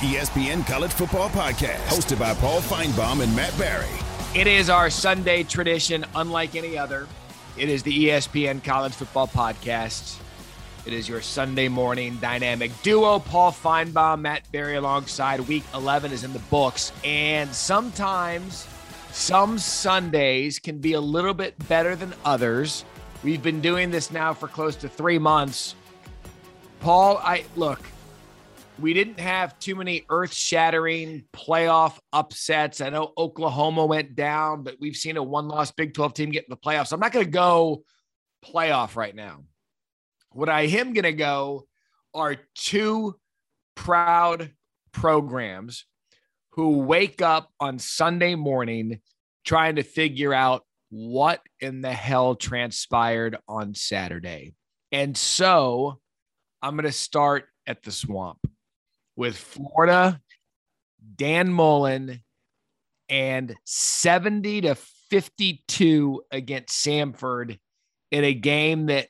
ESPN College Football Podcast, hosted by Paul Finebaum and Matt Barrie. It is our Sunday tradition, unlike any other. It is the ESPN College Football Podcast. It is your Sunday morning dynamic duo. Paul Finebaum, Matt Barrie, alongside. Week 11 is in the books. And sometimes, some Sundays can be a little bit better than others. We've been doing this now for close to three months. Paul, I look, we didn't have too many earth shattering playoff upsets. I know Oklahoma went down, but we've seen a one loss Big 12 team get in the playoffs. I'm not going to go playoff right now. What I am going to go are two proud programs who wake up on Sunday morning trying to figure out what in the hell transpired on Saturday. And so I'm going to start at the swamp with Florida, Dan Mullen, and 70 to 52 against Samford in a game that,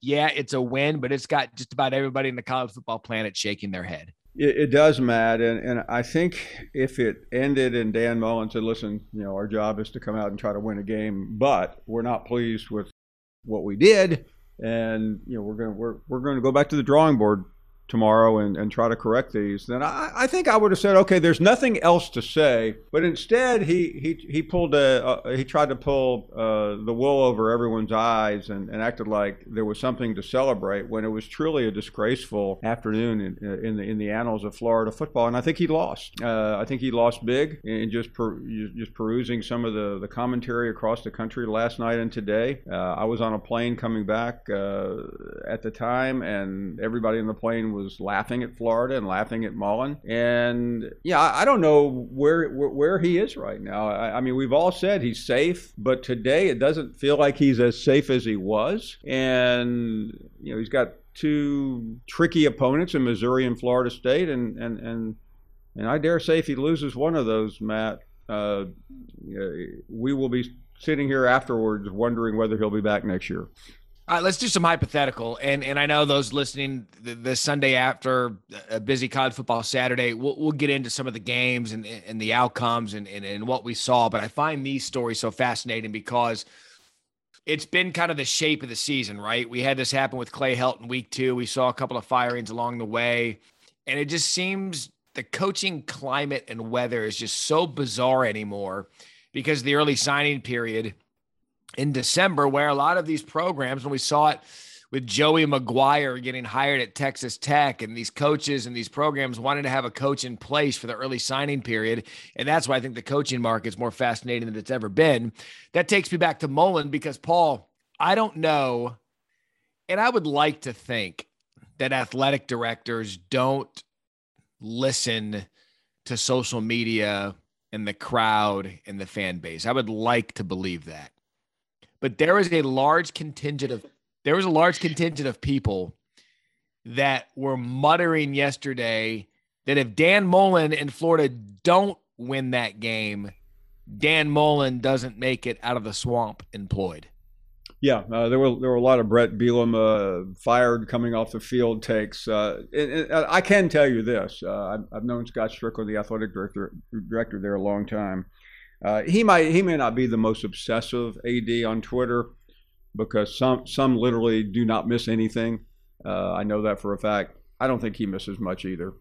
yeah, it's a win, but it's got just about everybody in the college football planet shaking their head. It, it does, Matt, and, and I think if it ended and Dan Mullen said, "Listen, you know, our job is to come out and try to win a game, but we're not pleased with what we did, and you know, we're gonna we're we're going to go back to the drawing board tomorrow and, and try to correct these, then I, I think I would have said, okay, there's nothing else to say. But instead, he he, he pulled a uh, he tried to pull uh, the wool over everyone's eyes and, and acted like there was something to celebrate when it was truly a disgraceful afternoon in, in the in the annals of Florida football. And I think he lost. Uh, I think he lost big in just per, just perusing some of the, the commentary across the country last night and today. Uh, I was on a plane coming back uh, at the time, and everybody in the plane was laughing at Florida and laughing at Mullen. And yeah, I, I don't know where, where, where he is right now. I, I, mean, we've all said he's safe, but today it doesn't feel like he's as safe as he was. And you know, he's got two tricky opponents in Missouri and Florida State, and and and and I dare say if he loses one of those, Matt, uh, we will be sitting here afterwards wondering whether he'll be back next year. All right, let's do some hypothetical. And and I know those listening the, the Sunday after a busy college football Saturday, we'll, we'll get into some of the games and, and the outcomes and, and, and what we saw. But I find these stories so fascinating because it's been kind of the shape of the season, right? We had this happen with Clay Helton week two. We saw a couple of firings along the way. And it just seems the coaching climate and weather is just so bizarre anymore because the early signing period – in December, where a lot of these programs, and we saw it with Joey McGuire getting hired at Texas Tech, and these coaches and these programs wanted to have a coach in place for the early signing period. And that's why I think the coaching market is more fascinating than it's ever been. That takes me back to Mullen because, Paul, I don't know. And I would like to think that athletic directors don't listen to social media and the crowd and the fan base. I would like to believe that but there is a large contingent of there was a large contingent of people that were muttering yesterday that if Dan Mullen and Florida don't win that game, Dan Mullen doesn't make it out of the swamp employed. Yeah, uh, there were there were a lot of Bret Bielema uh, fired coming off the field takes. Uh, I can tell you this: uh, I've, I've, known Scott Stricklin, the athletic director director there, a long time. Uh, he might he may not be the most obsessive AD on Twitter because some some literally do not miss anything. Uh, I know that for a fact. I don't think he misses much either.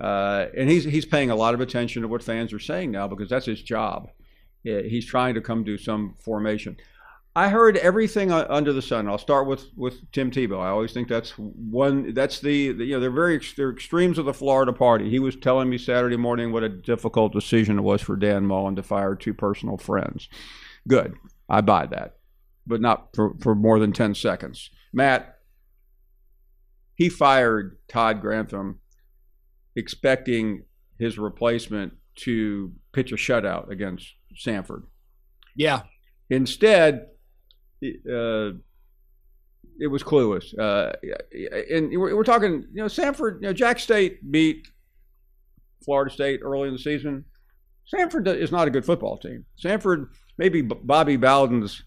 Uh, and he's he's paying a lot of attention to what fans are saying now because that's his job. He's trying to come to some formation. I heard everything under the sun. I'll start with, with Tim Tebow. I always think that's one. That's the, the you know they're very they're extremes of the Florida party. He was telling me Saturday morning what a difficult decision it was for Dan Mullen to fire two personal friends. Good, I buy that, but not for, for more than ten seconds. Matt, he fired Todd Grantham, expecting his replacement to pitch a shutout against Samford. Yeah. Instead, uh, it was clueless. Uh, and we're, we're, talking, you know, Samford, you know, Jax State beat Florida State early in the season. Samford is not a good football team. Samford, maybe Bobby Bowden's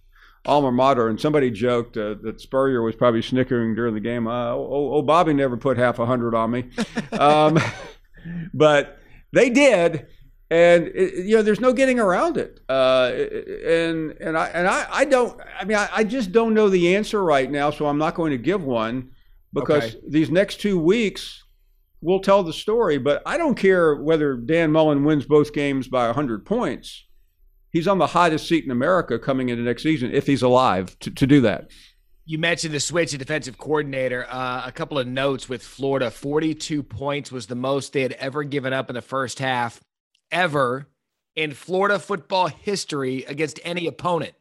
alma mater, and somebody joked uh, that Spurrier was probably snickering during the game. Uh, oh, oh, Bobby never put half a hundred on me. um, but they did, and it, you know, there's no getting around it. Uh, and and I and I, I don't. I mean, I, I, just don't know the answer right now, so I'm not going to give one because okay. these next two weeks will tell the story. But I don't care whether Dan Mullen wins both games by 100 points. He's on the hottest seat in America coming into next season if he's alive to, to do that. You mentioned the switch to defensive coordinator. Uh, a couple of notes with Florida 42 points was the most they had ever given up in the first half, ever in Florida football history against any opponent.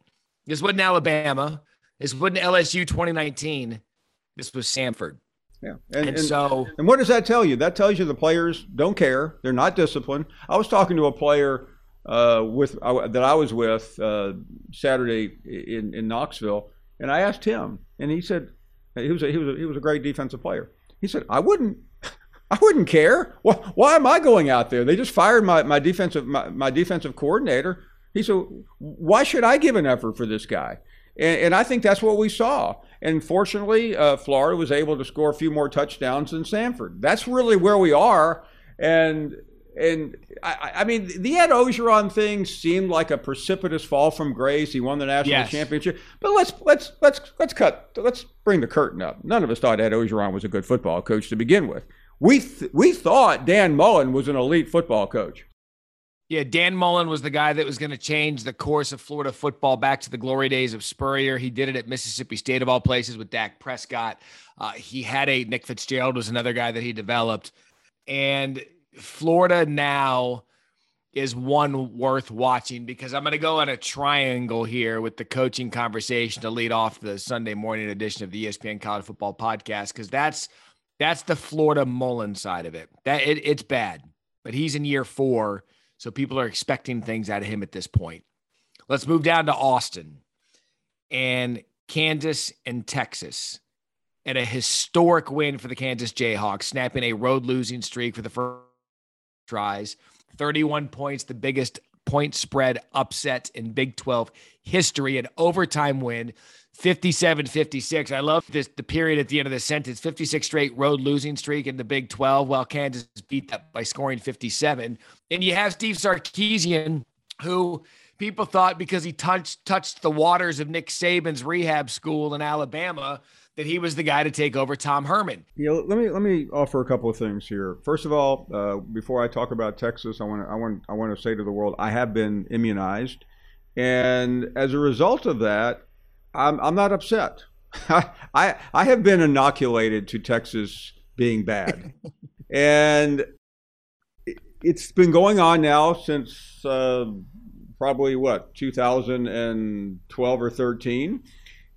This wasn't Alabama. This wasn't LSU 2019. This was Samford. Yeah. And, and, and, so. And what does that tell you? That tells you the players don't care. They're not disciplined. I was talking to a player uh, with uh, that I was with uh, Saturday in, in Knoxville and I asked him, and he said he was a, he was a, he was a great defensive player. He said, "I wouldn't." I wouldn't care. Why, why am I going out there? They just fired my, my defensive my, my defensive coordinator. He said, "Why should I give an effort for this guy?" And, and I think that's what we saw. And fortunately, uh, Florida was able to score a few more touchdowns than Samford. That's really where we are. And and I, I, mean, the Ed Orgeron thing seemed like a precipitous fall from grace. He won the national yes. championship, but let's let's let's let's cut. Let's bring the curtain up. None of us thought Ed Orgeron was a good football coach to begin with. We th- we thought Dan Mullen was an elite football coach. Yeah, Dan Mullen was the guy that was going to change the course of Florida football back to the glory days of Spurrier. He did it at Mississippi State of all places with Dak Prescott. Uh, he had a Nick Fitzgerald was another guy that he developed, and Florida now is one worth watching because I'm going to go on a triangle here with the coaching conversation to lead off the Sunday morning edition of the ESPN College Football Podcast because that's that's the Florida Mullen side of it. That it, it's bad, but he's in year four, so people are expecting things out of him at this point. Let's move down to Austin and Kansas and Texas. And a historic win for the Kansas Jayhawks, snapping a road losing streak for the first tries, 31 points, the biggest point spread upset in Big 12 history, an overtime win. 57 56. I love this the period at the end of the sentence 56 straight road losing streak in the Big 12, while Kansas beat that by scoring 57. And you have Steve Sarkisian, who people thought because he touched touched the waters of Nick Saban's rehab school in Alabama that he was the guy to take over Tom Herman. Yeah, let me let me offer a couple of things here. First of all, uh, before I talk about Texas, I want to I want I want to say to the world, I have been immunized, and as a result of that, I'm I'm not upset. I I have been inoculated to Texas being bad, and it's been going on now since uh, probably what 2012 or 13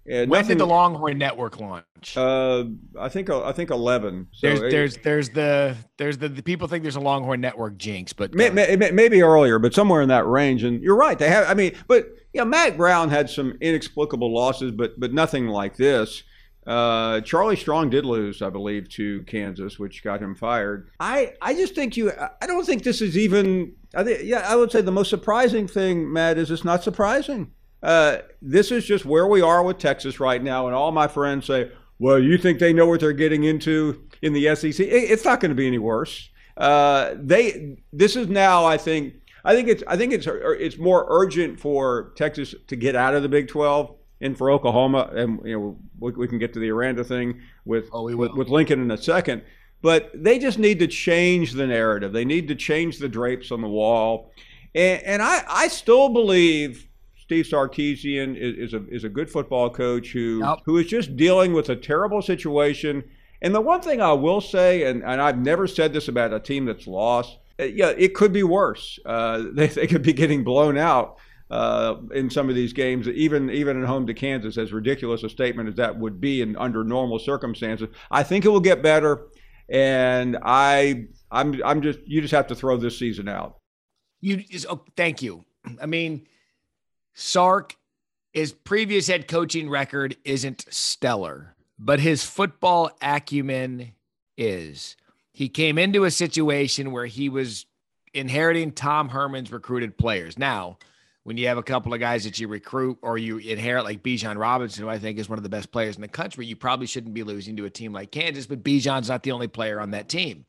and when nothing, did the Longhorn Network launch? Uh, I think I think eleven. So there's there's there's the there's the, the people think there's a Longhorn Network jinx, but may, may, maybe earlier, but somewhere in that range. And you're right, they have. I mean, but yeah, Mack Brown had some inexplicable losses, but but nothing like this. Uh, Charlie Strong did lose, I believe, to Kansas, which got him fired. I, I just think you. I don't think this is even. I think yeah, I would say the most surprising thing, Matt, is it's not surprising. Uh, this is just where we are with Texas right now. And all my friends say, well, you think they know what they're getting into in the SEC? It's not going to be any worse. Uh, they this is now, I think. I think it's I think it's it's more urgent for Texas to get out of the Big 12 and for Oklahoma, and you know we, we can get to the Aranda thing with, oh, with with Lincoln in a second. But they just need to change the narrative. They need to change the drapes on the wall. And, and I, I still believe Steve Sarkisian is, is, a is a good football coach who yep. who is just dealing with a terrible situation. And the one thing I will say, and, and I've never said this about a team that's lost, uh, yeah, it could be worse. Uh, they, they could be getting blown out uh, in some of these games, even even at home to Kansas. As ridiculous a statement as that would be, in under normal circumstances, I think it will get better. And I, I'm, I'm just, you just have to throw this season out. You, oh, thank you. I mean, Sark, his previous head coaching record isn't stellar, but his football acumen is. He came into a situation where he was inheriting Tom Herman's recruited players. Now, when you have a couple of guys that you recruit or you inherit like Bijan Robinson, who I think is one of the best players in the country, you probably shouldn't be losing to a team like Kansas, but Bijan's not the only player on that team.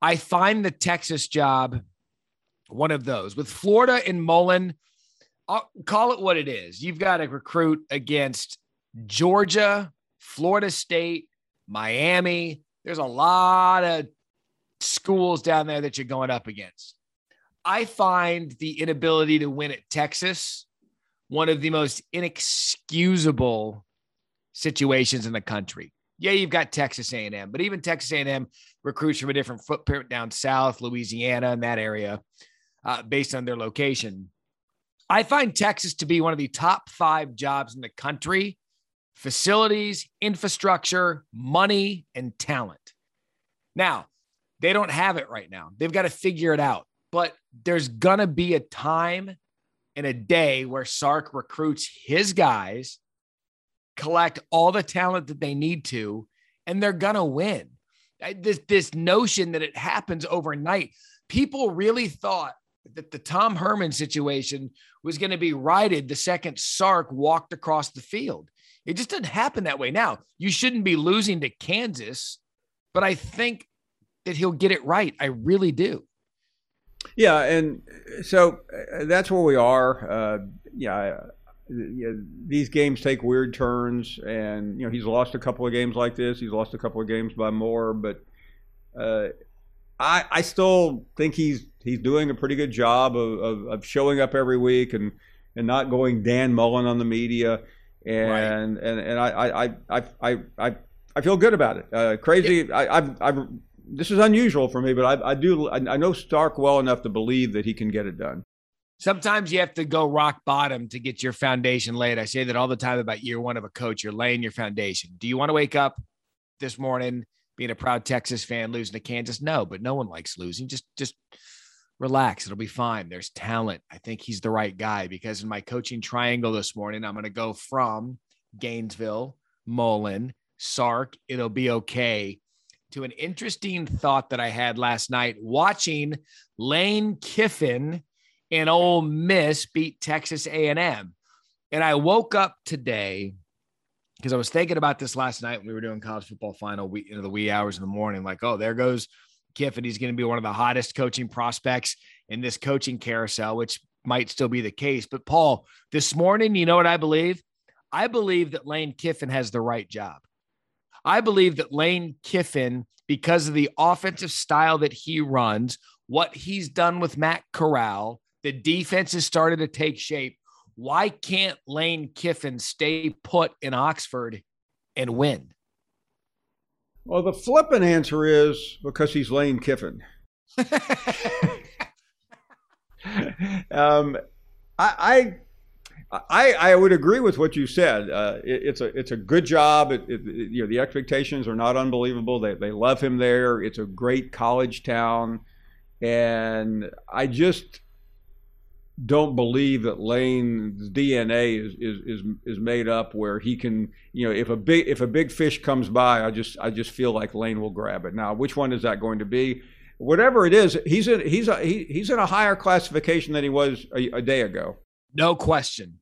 I find the Texas job one of those. With Florida and Mullen, I'll call it what it is. You've got to recruit against Georgia, Florida State, Miami. There's a lot of schools down there that you're going up against. I find the inability to win at Texas one of the most inexcusable situations in the country. Yeah, you've got Texas A&M, but even Texas A&M recruits from a different footprint down south, Louisiana, and that area, uh, based on their location. I find Texas to be one of the top five jobs in the country facilities, infrastructure, money, and talent. Now, they don't have it right now. They've got to figure it out. But there's going to be a time and a day where Sark recruits his guys, collect all the talent that they need to, and they're going to win. This, this notion that it happens overnight, people really thought that the Tom Herman situation was going to be righted the second Sark walked across the field. It just didn't happen that way. Now, you shouldn't be losing to Kansas, but I think that he'll get it right. I really do. Yeah, and so uh, that's where we are. Uh, yeah, yeah, these games take weird turns, and you know he's lost a couple of games like this. He's lost a couple of games by more, but uh, I I still think he's he's doing a pretty good job of, of, of, showing up every week and and not going Dan Mullen on the media, and right. and and I I I I I, I feel good about it. Uh, crazy, yeah. I I've, I've this is unusual for me, but I, I do I, I know Sark well enough to believe that he can get it done. Sometimes you have to go rock bottom to get your foundation laid. I say that all the time about year one of a coach. You're laying your foundation. Do you want to wake up this morning being a proud Texas fan, losing to Kansas? No, but no one likes losing. Just just relax. It'll be fine. There's talent. I think he's the right guy because in my coaching triangle this morning, I'm going to go from Gainesville, Mullen, Sark. It'll be okay to an interesting thought that I had last night watching Lane Kiffin and Ole Miss beat Texas A&M. And I woke up today because I was thinking about this last night when we were doing college football final we, into the wee hours in the morning. Like, oh, there goes Kiffin. He's going to be one of the hottest coaching prospects in this coaching carousel, which might still be the case. But Paul, this morning, you know what I believe? I believe that Lane Kiffin has the right job. I believe that Lane Kiffin, because of the offensive style that he runs, what he's done with Matt Corral, the defense has started to take shape. Why can't Lane Kiffin stay put in Oxford and win? Well, the flippant answer is because he's Lane Kiffin. um, I, I, I would agree with what you said. Uh, it, it's a it's a good job. It, it, you know the expectations are not unbelievable. They they love him there. It's a great college town, and I just don't believe that Lane's DNA is, is is is made up where he can you know if a big if a big fish comes by I just I just feel like Lane will grab it. Now which one is that going to be? Whatever it is, he's in he's a, he, he's in a higher classification than he was a, a day ago. No question.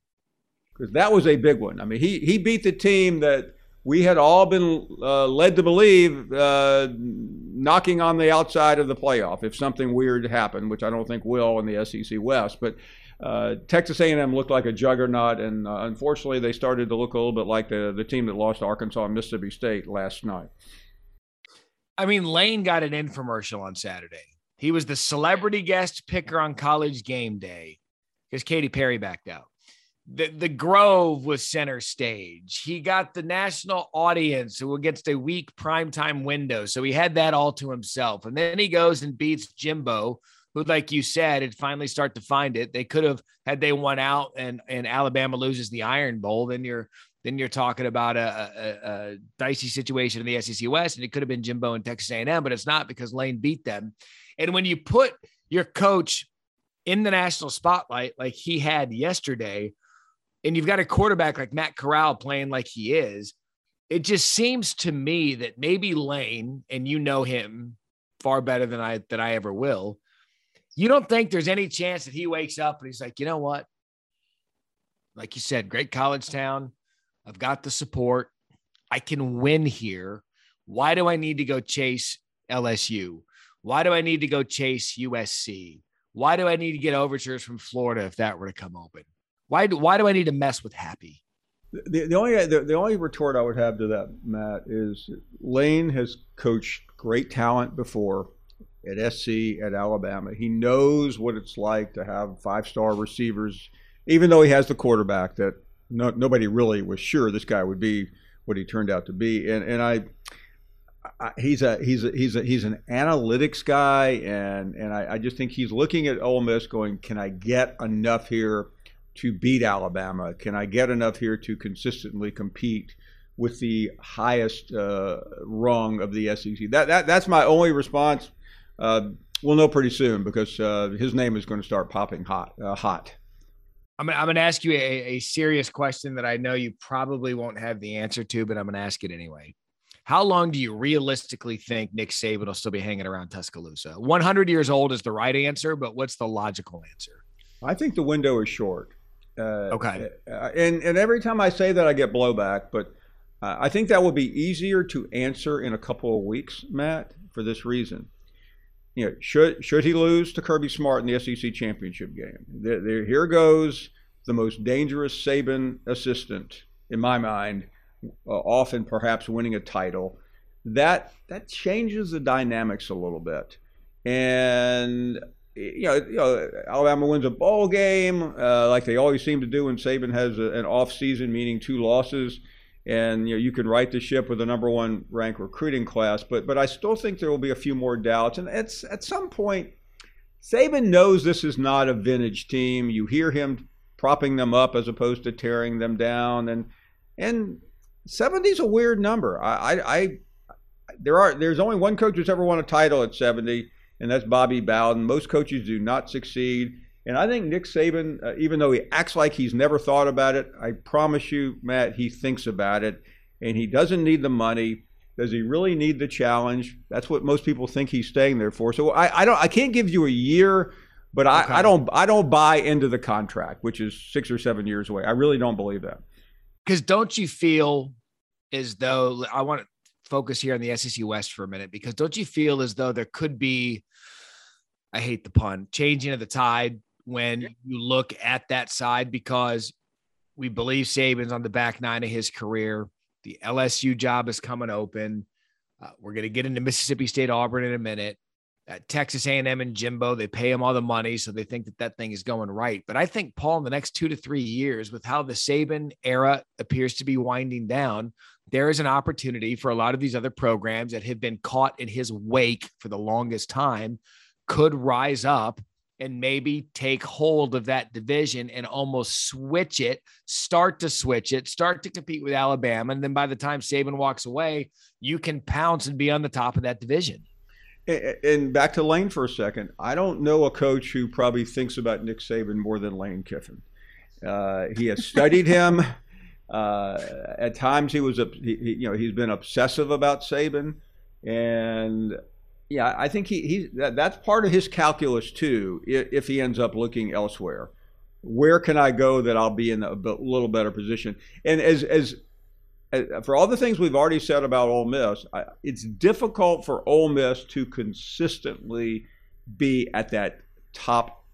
Because that was a big one. I mean he he beat the team that we had all been uh, led to believe uh, knocking on the outside of the playoff if something weird happened, which I don't think will in the SEC West. But uh, Texas A&M looked like a juggernaut, and uh, unfortunately, they started to look a little bit like the the team that lost to Arkansas and Mississippi State last night. I mean, Lane got an infomercial on Saturday. He was the celebrity guest picker on College Game Day because Katy Perry backed out the, the Grove was center stage. He got the national audience who against a weak primetime window. So he had that all to himself. And then he goes and beats Jimbo, who, like you said, had finally start to find it. They could have had they won out and, and Alabama loses the Iron Bowl, then you're then you're talking about a, a, a dicey situation in the SEC West, and it could have been Jimbo and Texas A&M, but it's not because Lane beat them. And when you put your coach in the national spotlight like he had yesterday, and you've got a quarterback like Matt Corral playing like he is, it just seems to me that maybe Lane, and you know him far better than I that I ever will. You don't think there's any chance that he wakes up and he's like, you know what? Like you said, great college town. I've got the support. I can win here. Why do I need to go chase LSU? Why do I need to go chase USC? Why do I need to get overtures from Florida if that were to come open? Why do, why do I need to mess with Happy? The, the only the, the only retort I would have to that, Matt, is Lane has coached great talent before at SC at Alabama. He knows what it's like to have five star receivers, even though he has the quarterback that no, nobody really was sure this guy would be what he turned out to be. And and I, I he's a he's a he's a he's an analytics guy, and and I, I just think he's looking at Ole Miss, going, can I get enough here to beat Alabama? Can I get enough here to consistently compete? With the highest uh, rung of the SEC, that, that that's my only response. Uh, we'll know pretty soon because uh, his name is going to start popping hot. Uh, hot. I'm I'm going to ask you a, a serious question that I know you probably won't have the answer to, but I'm going to ask it anyway. How long do you realistically think Nick Saban will still be hanging around Tuscaloosa? 100 years old is the right answer, but what's the logical answer? I think the window is short. Uh, okay. Uh, and and every time I say that, I get blowback, but uh, I think that will be easier to answer in a couple of weeks, Matt, for this reason. You know, should should he lose to Kirby Smart in the SEC championship game? There, there, here goes the most dangerous Saban assistant in my mind, uh, often perhaps winning a title. That that changes the dynamics a little bit, and you know, you know Alabama wins a bowl game uh, like they always seem to do when Saban has a, an off season, meaning two losses and you know you can right the ship with a number one ranked recruiting class. But but I still think there will be a few more doubts, and it's at some point. Saban knows this is not a vintage team. You hear him propping them up as opposed to tearing them down, and and 70 is a weird number. I, I, I there are there's only one coach who's ever won a title at 70, and that's Bobby Bowden. Most coaches do not succeed. And I think Nick Saban, uh, even though he acts like he's never thought about it, I promise you, Matt, he thinks about it, and he doesn't need the money. Does he really need the challenge? That's what most people think he's staying there for. So I, I don't, I can't give you a year, but I, okay. I don't, I don't buy into the contract, which is six or seven years away. I really don't believe that. Because don't you feel as though I want to focus here on the SEC West for a minute? Because don't you feel as though there could be I hate the pun, changing of the tide when you look at that side because we believe Saban's on the back nine of his career. The LSU job is coming open. Uh, we're going to get into Mississippi State Auburn in a minute. At Texas A&M and Jimbo, they pay him all the money, so they think that that thing is going right. But I think Paul, in the next two to three years, with how the Saban era appears to be winding down, there is an opportunity for a lot of these other programs that have been caught in his wake for the longest time could rise up and maybe take hold of that division and almost switch it, start to switch it, start to compete with Alabama. And then by the time Saban walks away, you can pounce and be on the top of that division. And back to Lane for a second. I don't know a coach who probably thinks about Nick Saban more than Lane Kiffin. Uh, he has studied him. Uh, at times, he was, he, you know, he's been obsessive about Saban, and yeah, I think he, he that, that's part of his calculus too. If, he ends up looking elsewhere, where can I go that I'll be in a little better position? And as as, as for all the things we've already said about Ole Miss, it's difficult for Ole Miss to consistently be at that top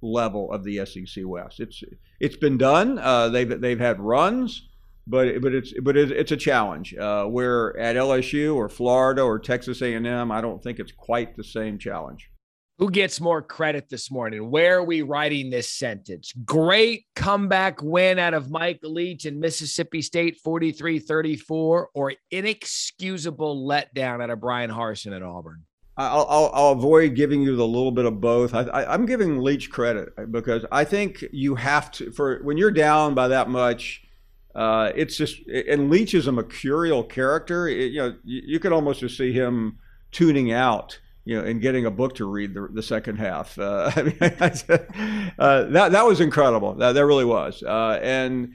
level of the SEC West. It's it's been done. Uh, they've they've had runs but but it's but it's a challenge. Uh, where at LSU or Florida or Texas A&M, I don't think it's quite the same challenge. Who gets more credit this morning? Where are we writing this sentence? Great comeback win out of Mike Leach in Mississippi State 43 34, or inexcusable letdown out of Bryan Harsin at Auburn? I'll, I'll, I'll, avoid giving you the little bit of both. I, am giving Leach credit because I think you have to, for when you're down by that much, uh, it's just and Leach is a mercurial character. It, you know, you, you, could almost just see him tuning out, you know, and getting a book to read the, the second half. Uh, I mean, uh, that that was incredible. That that really was. Uh, and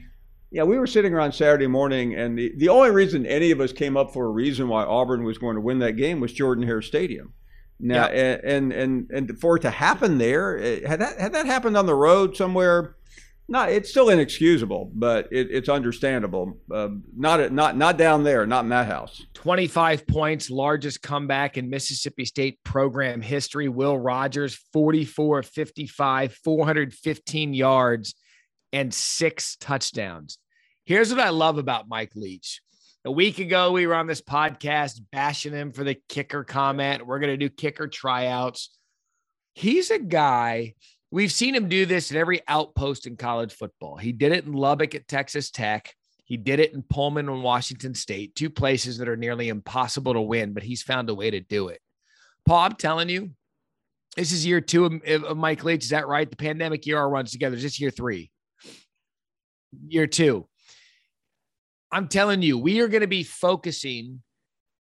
yeah, we were sitting around Saturday morning, and the, the only reason any of us came up for a reason why Auburn was going to win that game was Jordan Hare Stadium. Now, and, and and and for it to happen there, had that had that happened on the road somewhere not it's still inexcusable, but it, it's understandable. Uh, not not not down there, not in that house. 25 points, largest comeback in Mississippi State program history. Will Rogers, 44 55, 415 yards, and six touchdowns. Here's what I love about Mike Leach. A week ago, we were on this podcast bashing him for the kicker comment. We're going to do kicker tryouts. He's a guy We've seen him do this at every outpost in college football. He did it in Lubbock at Texas Tech. He did it in Pullman and Washington State, two places that are nearly impossible to win, but he's found a way to do it. Paul, I'm telling you, this is year two of, Mike Leach. Is that right? The pandemic year runs together. Is this year three? Year two. I'm telling you, we are going to be focusing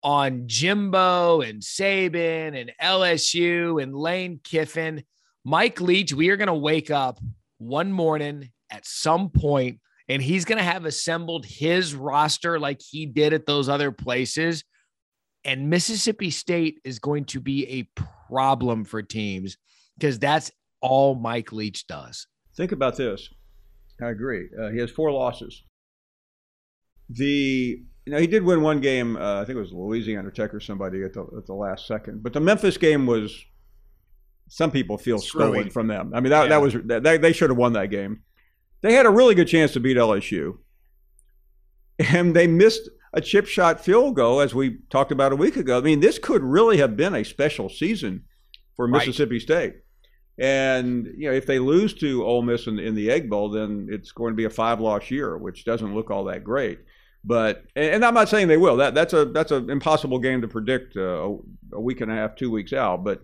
on Jimbo and Saban and LSU and Lane Kiffin Mike Leach, we are going to wake up one morning at some point and he's going to have assembled his roster like he did at those other places. And Mississippi State is going to be a problem for teams because that's all Mike Leach does. Think about this. I agree. Uh, he has four losses. The you know he did win one game. Uh, I think it was Louisiana Tech or somebody at the at the last second. But the Memphis game was some people feel stolen from them. I mean, that, yeah. that was that, they should have won that game. They had a really good chance to beat LSU, and they missed a chip shot field goal, as we talked about a week ago. I mean, this could really have been a special season for Mississippi right. State. And you know, if they lose to Ole Miss in, in the Egg Bowl, then it's going to be a five-loss year, which doesn't look all that great. But and I'm not saying they will. That that's a that's an impossible game to predict uh, a week and a half, two weeks out. But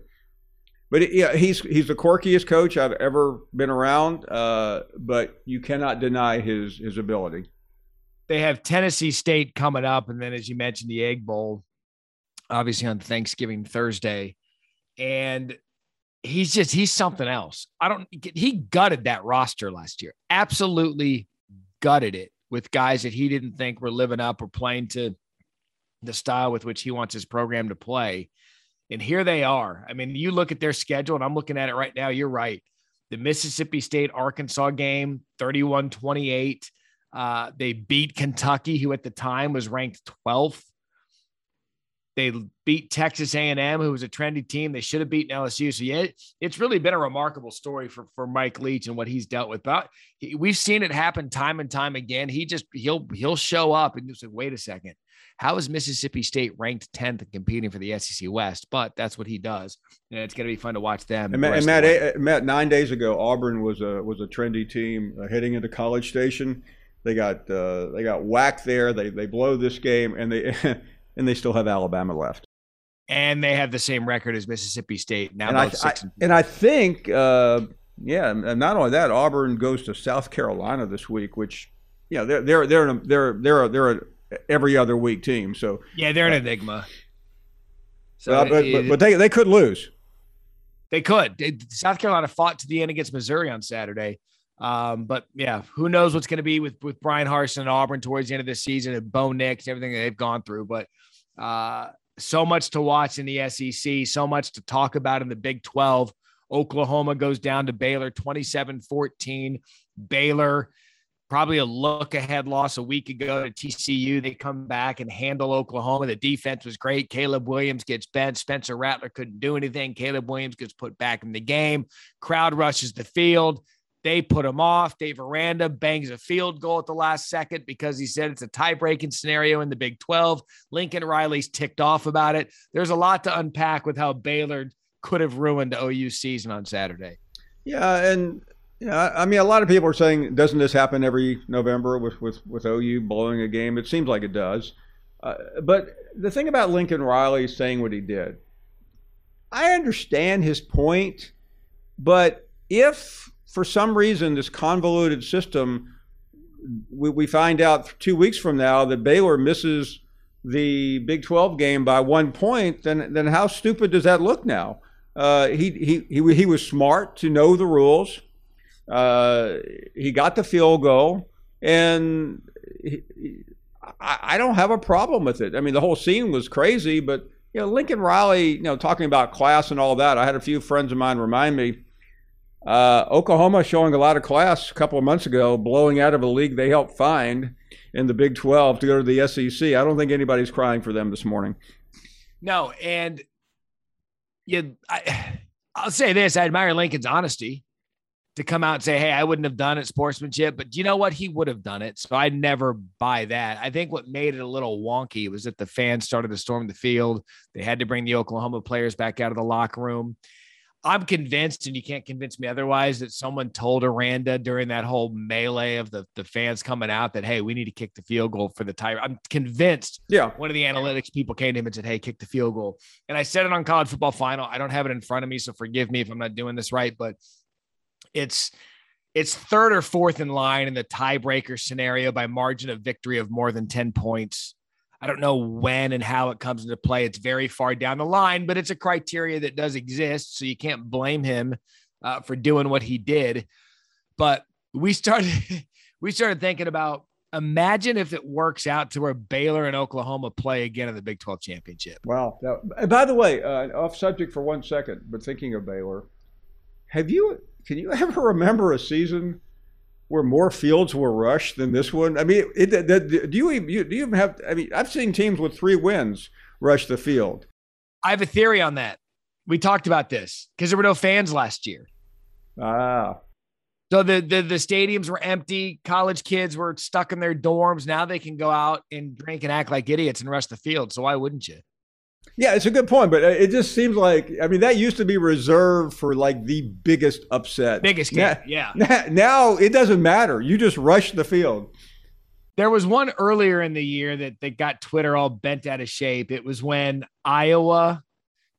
but yeah, he's he's the quirkiest coach I've ever been around. Uh, but you cannot deny his his ability. They have Tennessee State coming up, and then as you mentioned, the Egg Bowl, obviously on Thanksgiving Thursday, and he's just he's something else. I don't. He gutted that roster last year. Absolutely gutted it with guys that he didn't think were living up or playing to the style with which he wants his program to play. And here they are. I mean, you look at their schedule, and I'm looking at it right now. You're right. The Mississippi State Arkansas game, 31 28. Uh, they beat Kentucky, who at the time was ranked 12th. They beat Texas A&M, who was a trendy team. They should have beaten LSU. So yeah, it's really been a remarkable story for for Mike Leach and what he's dealt with. But we've seen it happen time and time again. He just he'll he'll show up and just say, wait a second, how is Mississippi State ranked 10th and competing for the SEC West? But that's what he does, and it's going to be fun to watch them. And, Matt, and Matt, eh, Matt, nine days ago, Auburn was a was a trendy team uh, heading into College Station. They got uh, they got whacked there. They they blow this game, and they and they still have Alabama left. And they have the same record as Mississippi State now. And, I, I, and, and I think, uh, yeah, and not only that, Auburn goes to South Carolina this week, which, yeah, they're they're they're they're they're they're a every other week team. So yeah, they're an enigma. So uh, but, but, but they they could lose. They could. South Carolina fought to the end against Missouri on Saturday. Um, but yeah, who knows what's going to be with with Bryan Harsin and Auburn towards the end of the season and Bo Nix, everything that they've gone through. But uh, so much to watch in the SEC, so much to talk about in the Big 12. Oklahoma goes down to Baylor 27 14. Baylor, probably a look ahead loss a week ago to TCU. They come back and handle Oklahoma. The defense was great. Caleb Williams gets benched. Spencer Rattler couldn't do anything. Caleb Williams gets put back in the game. Crowd rushes the field. They put him off. Dave Aranda bangs a field goal at the last second because he said it's a tie breaking scenario in the Big 12. Lincoln Riley's ticked off about it. There's a lot to unpack with how Baylor could have ruined OU season on Saturday. Yeah. And, yeah, I mean, a lot of people are saying, doesn't this happen every November with, with, with OU blowing a game? It seems like it does. Uh, but the thing about Lincoln Riley saying what he did, I understand his point, but if for some reason, this convoluted system, we, we find out two weeks from now that Baylor misses the Big 12 game by one point, then then how stupid does that look now? Uh, he, he, he, he was smart to know the rules. Uh, he got the field goal, and he, I, I, don't have a problem with it. I mean, the whole scene was crazy, but you know, Lincoln Riley, you know, talking about class and all that. I had a few friends of mine remind me Uh, Oklahoma showing a lot of class a couple of months ago, blowing out of a league they helped find in the Big 12 to go to the SEC. I don't think anybody's crying for them this morning. No, and you, I, I'll say this: I admire Lincoln's honesty to come out and say, "Hey, I wouldn't have done it sportsmanship," but you know what? He would have done it. So I never buy that. I think what made it a little wonky was that the fans started to storm the field. They had to bring the Oklahoma players back out of the locker room. I'm convinced, and you can't convince me otherwise, that someone told Aranda during that whole melee of the, the fans coming out that, hey, we need to kick the field goal for the tie. I'm convinced yeah. one of the analytics people came to him and said, hey, kick the field goal. And I said it on college football final. I don't have it in front of me, so forgive me if I'm not doing this right, but it's it's third or fourth in line in the tiebreaker scenario by margin of victory of more than 10 points. I don't know when and how it comes into play. It's very far down the line, but it's a criteria that does exist. So you can't blame him uh, for doing what he did. But we started, we started thinking about imagine if it works out to where Baylor and Oklahoma play again in the Big 12 championship. Wow. Now, by the way, uh, off subject for one second, but thinking of Baylor, have you, can you ever remember a season where more fields were rushed than this one? I mean, it, it, it, do you even do you even have? I mean, I've seen teams with three wins rush the field. I have a theory on that. We talked about this because there were no fans last year. Ah. So the, the the stadiums were empty. College kids were stuck in their dorms. Now they can go out and drink and act like idiots and rush the field. So why wouldn't you? Yeah, it's a good point, but uh, it just seems like I mean that used to be reserved for like the biggest upset, biggest game. Now, yeah. Now, now it doesn't matter. You just rush the field. There was one earlier in the year that that got Twitter all bent out of shape. It was when Iowa.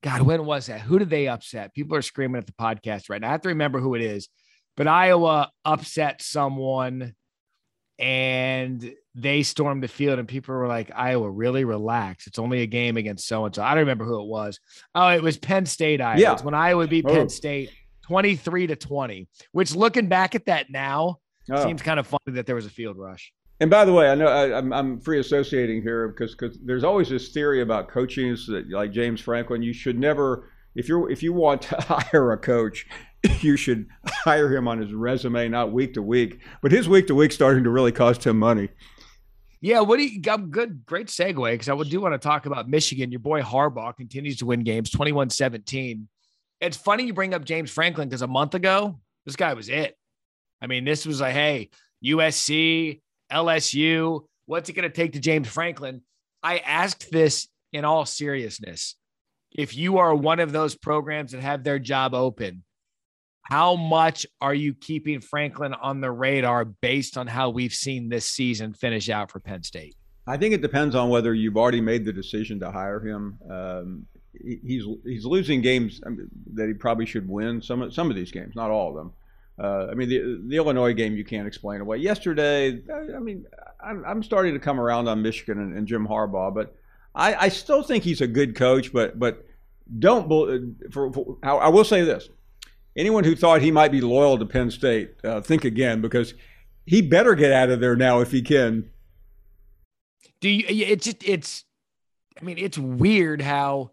God, when was that? Who did they upset? People are screaming at the podcast right now. I have to remember who it is, but Iowa upset someone and they stormed the field and people were like, Iowa, really relax. It's only a game against so and so. I don't remember who it was. Oh, it was Penn State, Iowa. Yeah. It's when Iowa beat oh. Penn State 23 to 20, which looking back at that now oh. seems kind of funny that there was a field rush. And by the way, I know I, am I'm, I'm free associating here because because there's always this theory about coaching that like James Franklin, you should never if you're if you want to hire a coach, you should hire him on his resume, not week to week. But his week to week starting to really cost him money. Yeah, what do you got? Good, great segue because I would do want to talk about Michigan. Your boy Harbaugh continues to win games 21 17. It's funny you bring up James Franklin because a month ago, this guy was it. I mean, this was like, hey, USC, LSU, what's it going to take to James Franklin? I asked this in all seriousness. If you are one of those programs that have their job open, how much are you keeping Franklin on the radar based on how we've seen this season finish out for Penn State? I think it depends on whether you've already made the decision to hire him. Um, he's he's losing games that he probably should win. Some of, some of these games, not all of them. Uh, I mean, the the Illinois game you can't explain away. Yesterday, I mean, I'm, I'm starting to come around on Michigan and, and Jim Harbaugh, but I, I, still think he's a good coach. But but don't for, for I will say this: anyone who thought he might be loyal to Penn State, uh, think again because he better get out of there now if he can. Do you? It's just it's. I mean, it's weird how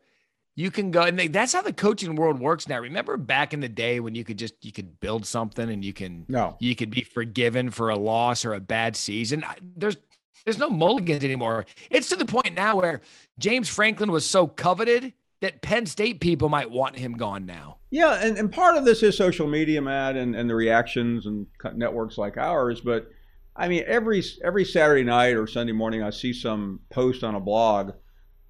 you can go and they, that's how the coaching world works now. Remember back in the day when you could just you could build something and you can no you could be forgiven for a loss or a bad season. There's there's no mulligans anymore. It's to the point now where James Franklin was so coveted that Penn State people might want him gone now. Yeah, and, and part of this is social media, Matt, and, and the reactions and networks like ours. But I mean, every every Saturday night or Sunday morning, I see some post on a blog.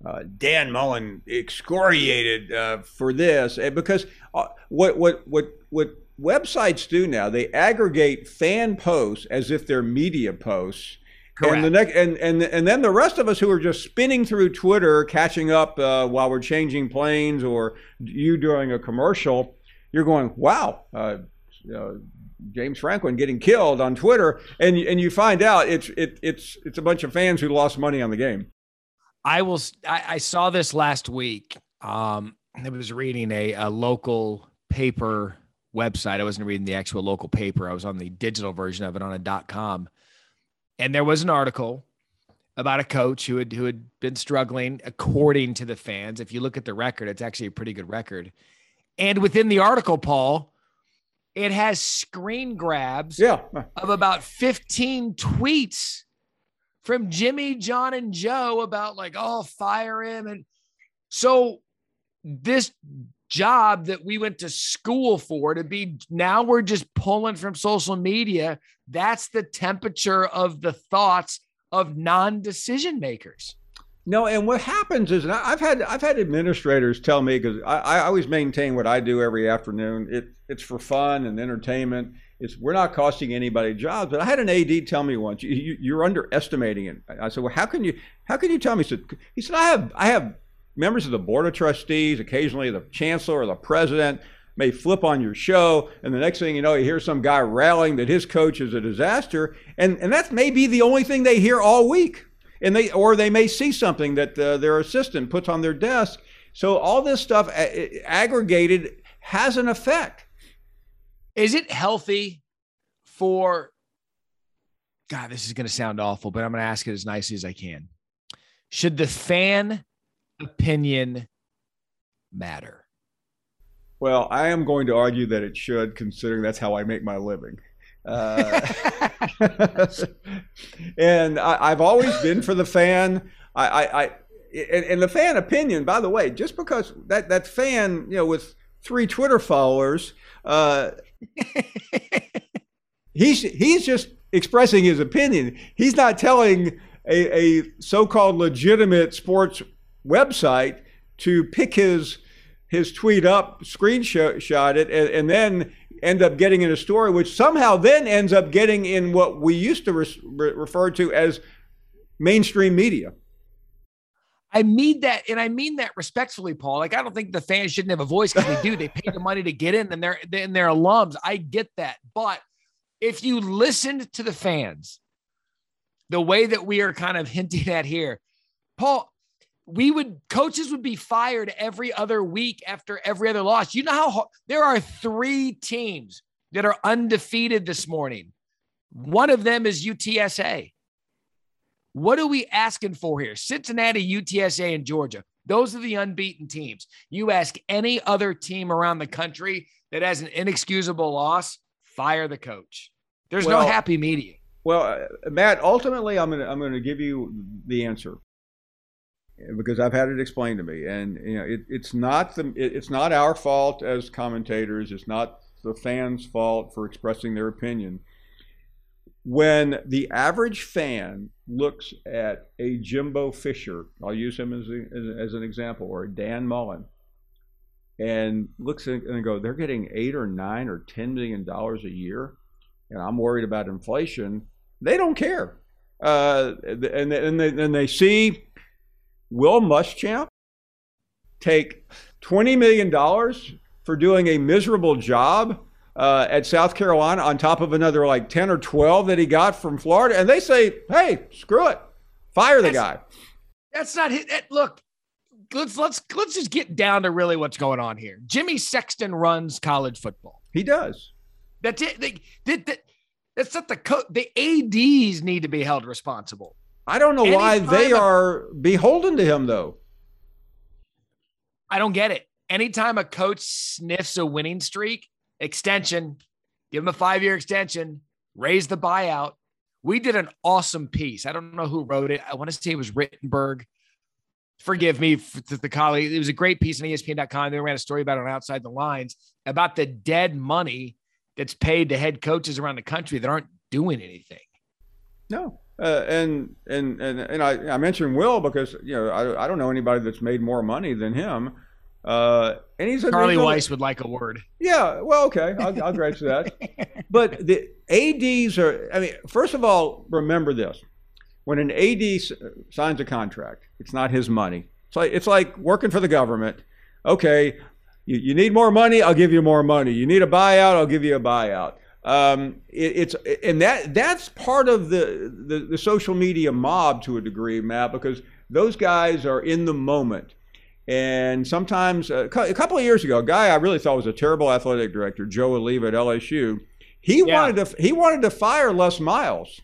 Uh, Dan Mullen excoriated uh, for this because uh, what what what what websites do now they aggregate fan posts as if they're media posts Correct. And the next, and, and and then the rest of us who are just spinning through Twitter, catching up uh, while we're changing planes, or you doing a commercial, you're going, "Wow, uh, uh, James Franklin getting killed on Twitter," and and you find out it's it, it's it's a bunch of fans who lost money on the game. I will. I, I saw this last week. Um, I was reading a, a local paper website. I wasn't reading the actual local paper. I was on the digital version of it on a dot com and there was an article about a coach who had who had been struggling according to the fans. If you look at the record, it's actually a pretty good record. And within the article, Paul, it has screen grabs Yeah. of about 15 tweets from Jimmy, John, and Joe about like, oh, fire him. And so this job that we went to school for to be now we're just pulling from social media. That's the temperature of the thoughts of non-decision makers. No, and what happens is, I've had I've had administrators tell me because I, I always maintain what I do every afternoon. It it's for fun and entertainment. It's we're not costing anybody jobs. But I had an AD tell me once, you, you, you're underestimating it. I said, well, how can you how can you tell me? He said, he said, I have I have members of the board of trustees, occasionally the chancellor or the president may flip on your show, and the next thing you know, you hear some guy rallying that his coach is a disaster, and and that's maybe the only thing they hear all week and they or they may see something that uh, their assistant puts on their desk. So all this stuff a- aggregated has an effect. Is it healthy for God, this is going to sound awful, but I'm going to ask it as nicely as I can. Should the fan opinion matter? Well, I am going to argue that it should, considering that's how I make my living. Uh, and I, I've always been for the fan. I, I, I and, and the fan opinion, by the way, just because that that fan, you know, with three Twitter followers, uh, he's he's just expressing his opinion. He's not telling a, a so-called legitimate sports website to pick his his tweet up, screenshot it, and, and then end up getting in a story, which somehow then ends up getting in what we used to re- re- refer to as mainstream media. I mean that, and I mean that respectfully, Paul. Like I don't think the fans shouldn't have a voice because they do. They pay the money to get in, and they're and they're alums. I get that, but if you listened to the fans, the way that we are kind of hinting at here, Paul, we would coaches would be fired every other week after every other loss. You know how there are three teams that are undefeated this morning. One of them is UTSA. What are we asking for here? Cincinnati, UTSA, and Georgia. Those are the unbeaten teams. You ask any other team around the country that has an inexcusable loss, fire the coach. There's Well- no happy medium. Well, uh, Matt, ultimately, I'm gonna I'm gonna give you the answer because I've had it explained to me, and you know, it, it's not the it, it's not our fault as commentators. It's not the fans' fault for expressing their opinion. When the average fan looks at a Jimbo Fisher, I'll use him as, a, as an example, or Dan Mullen, and looks at, and go, they're getting eight or nine or ten million dollars a year, and I'm worried about inflation. They don't care, uh, and and they, and they see Will Muschamp take twenty million dollars for doing a miserable job uh, at South Carolina on top of another like ten or twelve that he got from Florida, and they say, "Hey, screw it, fire the That's- guy." That's not hit. that- Look, let's let's let's just get down to really what's going on here. Jimmy Sexton runs college football. He does. That's it. They, that, that, that's not the co- the ads need to be held responsible. I don't know why they a- are beholden to him, though. I don't get it. Anytime a coach sniffs a winning streak, extension, give him a five year extension, raise the buyout. We did an awesome piece. I don't know who wrote it. I want to say it was Rittenberg. Forgive me for the, the colleague. It was a great piece on ESPN.com. They ran a story about it on Outside the Lines about the dead money that's paid to head coaches around the country that aren't doing anything. No. Uh, and and and and I, I mentioned Will because you know I, I don't know anybody that's made more money than him. Uh, and he's a Charlie Weis would like a word. Yeah, well, okay, I'll, I'll grant you that. But the ads are. I mean, first of all, remember this: when an AD s- signs a contract, it's not his money. It's like it's like working for the government. Okay, you, you need more money, I'll give you more money. You need a buyout, I'll give you a buyout. Um, it, it's and that that's part of the, the the social media mob to a degree, Matt, because those guys are in the moment. And sometimes, uh, a couple of years ago, a guy I really thought was a terrible athletic director, Joe Alleva at LSU, he Yeah. wanted to he wanted to fire Les Miles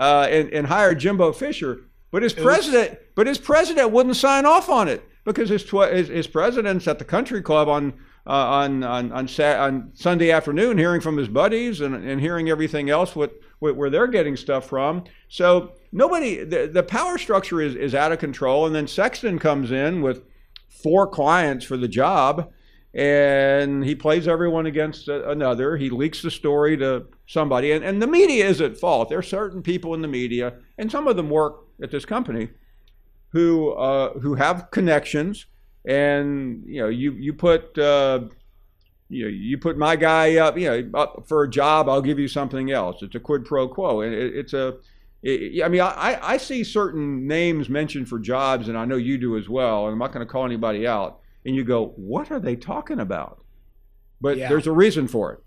uh, and and hire Jimbo Fisher, but his president but his president wouldn't sign off on it because his tw- his, his president's at the country club on uh, on on on, on Sunday afternoon, hearing from his buddies and, and hearing everything else what, what where they're getting stuff from. So nobody the, the power structure is is out of control, and then Sexton comes in with four clients for the job and he plays everyone against another. He leaks the story to somebody, and, and the media is at fault. There are certain people in the media, and some of them work at this company, who uh, who have connections, and you know, you you put. Uh, you know, you put my guy up, you know, up for a job, I'll give you something else. It's a quid pro quo, and it, it's a. It, I mean, I, I see certain names mentioned for jobs, and I know you do as well. And I'm not going to call anybody out and you go, what are they talking about? But yeah. there's a reason for it.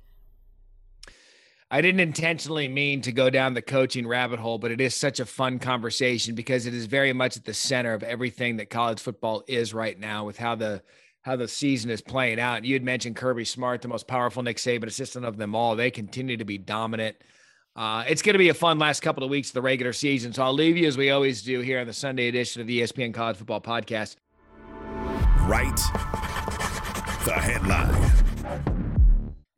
I didn't intentionally mean to go down the coaching rabbit hole, but it is such a fun conversation because it is very much at the center of everything that college football is right now with how the how the season is playing out. You had mentioned Kirby Smart, the most powerful Nick Saban assistant of them all. They continue to be dominant. Uh, it's going to be a fun last couple of weeks of the regular season. So I'll leave you as we always do here on the Sunday edition of the ESPN College Football Podcast right the headline.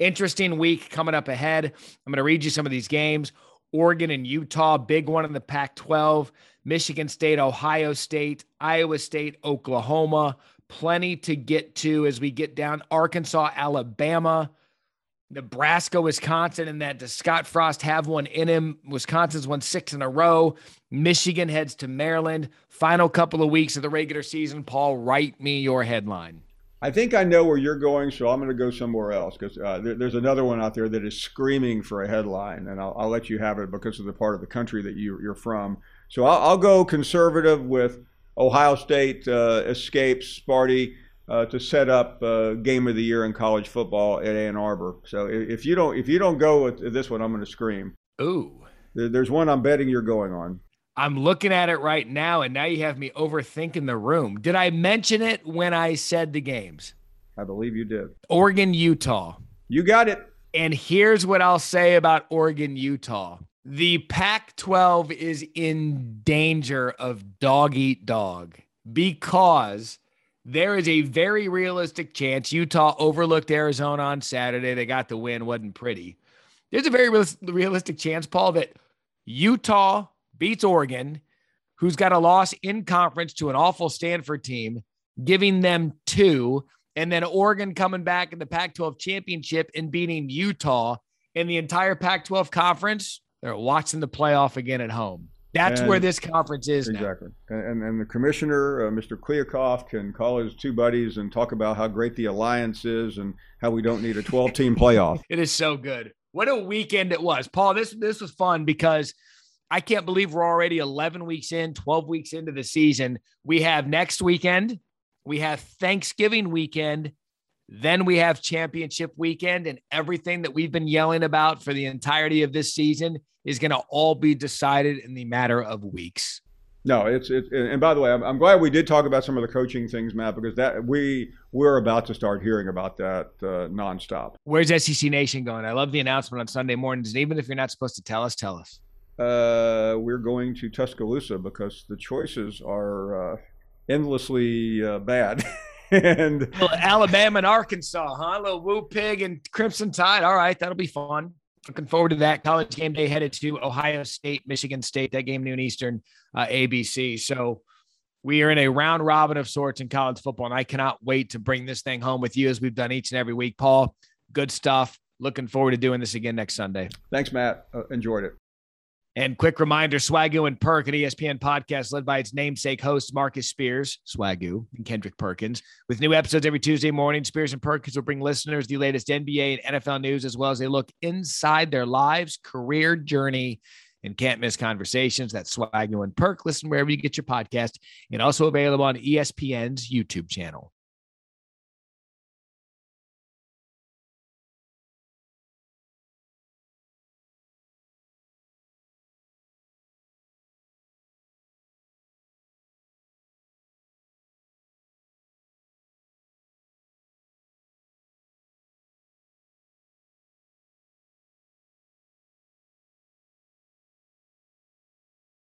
Interesting week coming up ahead. I'm going to read you some of these games. Oregon and Utah, big one in the Pac 12. Michigan State, Ohio State, Iowa State, Oklahoma. Plenty to get to as we get down. Arkansas, Alabama, Nebraska, Wisconsin, and that does Scott Frost have one in him? Wisconsin's won six in a row. Michigan heads to Maryland. Final couple of weeks of the regular season. Paul, write me your headline. I think I know where you're going, so I'm going to go somewhere else because uh, there, there's another one out there that is screaming for a headline, and I'll, I'll, let you have it because of the part of the country that you, are from. So I'll, I'll, go conservative with Ohio State uh, escapes Sparty uh, to set up uh, game of the year in college football at Ann Arbor. So if you don't if you don't go with this one, I'm going to scream. Ooh, there's one I'm betting you're going on. I'm looking at it right now, and now you have me overthinking the room. Did I mention it when I said the games? I believe you did. Oregon, Utah. You got it. And here's what I'll say about Oregon, Utah. The Pac 12 is in danger of dog eat dog because there is a very realistic chance Utah overlooked Arizona on Saturday. They got the win, wasn't pretty. There's a very realistic chance, Paul, that Utah beats Oregon, who's got a loss in conference to an awful Stanford team, giving them two, and then Oregon coming back in the Pac 12 championship and beating Utah in the entire Pac 12 conference. They're watching the playoff again at home. That's and, where this conference is exactly. Now. And, and the commissioner, uh, Mr. Kliavkoff, can call his two buddies and talk about how great the alliance is and how we don't need a 12 team playoff. it is so good. What a weekend it was, Paul. This this was fun because I can't believe we're already 11 weeks in, 12 weeks into the season. We have next weekend, we have Thanksgiving weekend, then we have championship weekend, and everything that we've been yelling about for the entirety of this season is going to all be decided in the matter of weeks. No, it's it. And by the way, I'm, I'm, glad we did talk about some of the coaching things, Matt, because that we we're about to start hearing about that uh, nonstop. Where's SEC Nation going? I love the announcement on Sunday mornings, and even if you're not supposed to tell us, tell us uh, we're going to Tuscaloosa because the choices are uh, endlessly uh, bad. and Alabama and Arkansas, huh? A little Woo Pig and Crimson Tide. All right, that'll be fun. Looking forward to that. College game day headed to Ohio State, Michigan State. That game noon Eastern, uh, ABC. So we are in a round robin of sorts in college football, and I cannot wait to bring this thing home with you as we've done each and every week. Paul, good stuff. Looking forward to doing this again next Sunday. Thanks, Matt. Uh, enjoyed it. And quick reminder Swagu and Perk, an ESPN podcast led by its namesake hosts, Marcus Spears, Swagu, and Kendrick Perkins. With new episodes every Tuesday morning, Spears and Perkins will bring listeners the latest NBA and NFL news, as well as a look inside their lives, career journey, and can't miss conversations. That's Swagu and Perk. Listen wherever you get your podcast, and also available on ESPN's YouTube channel.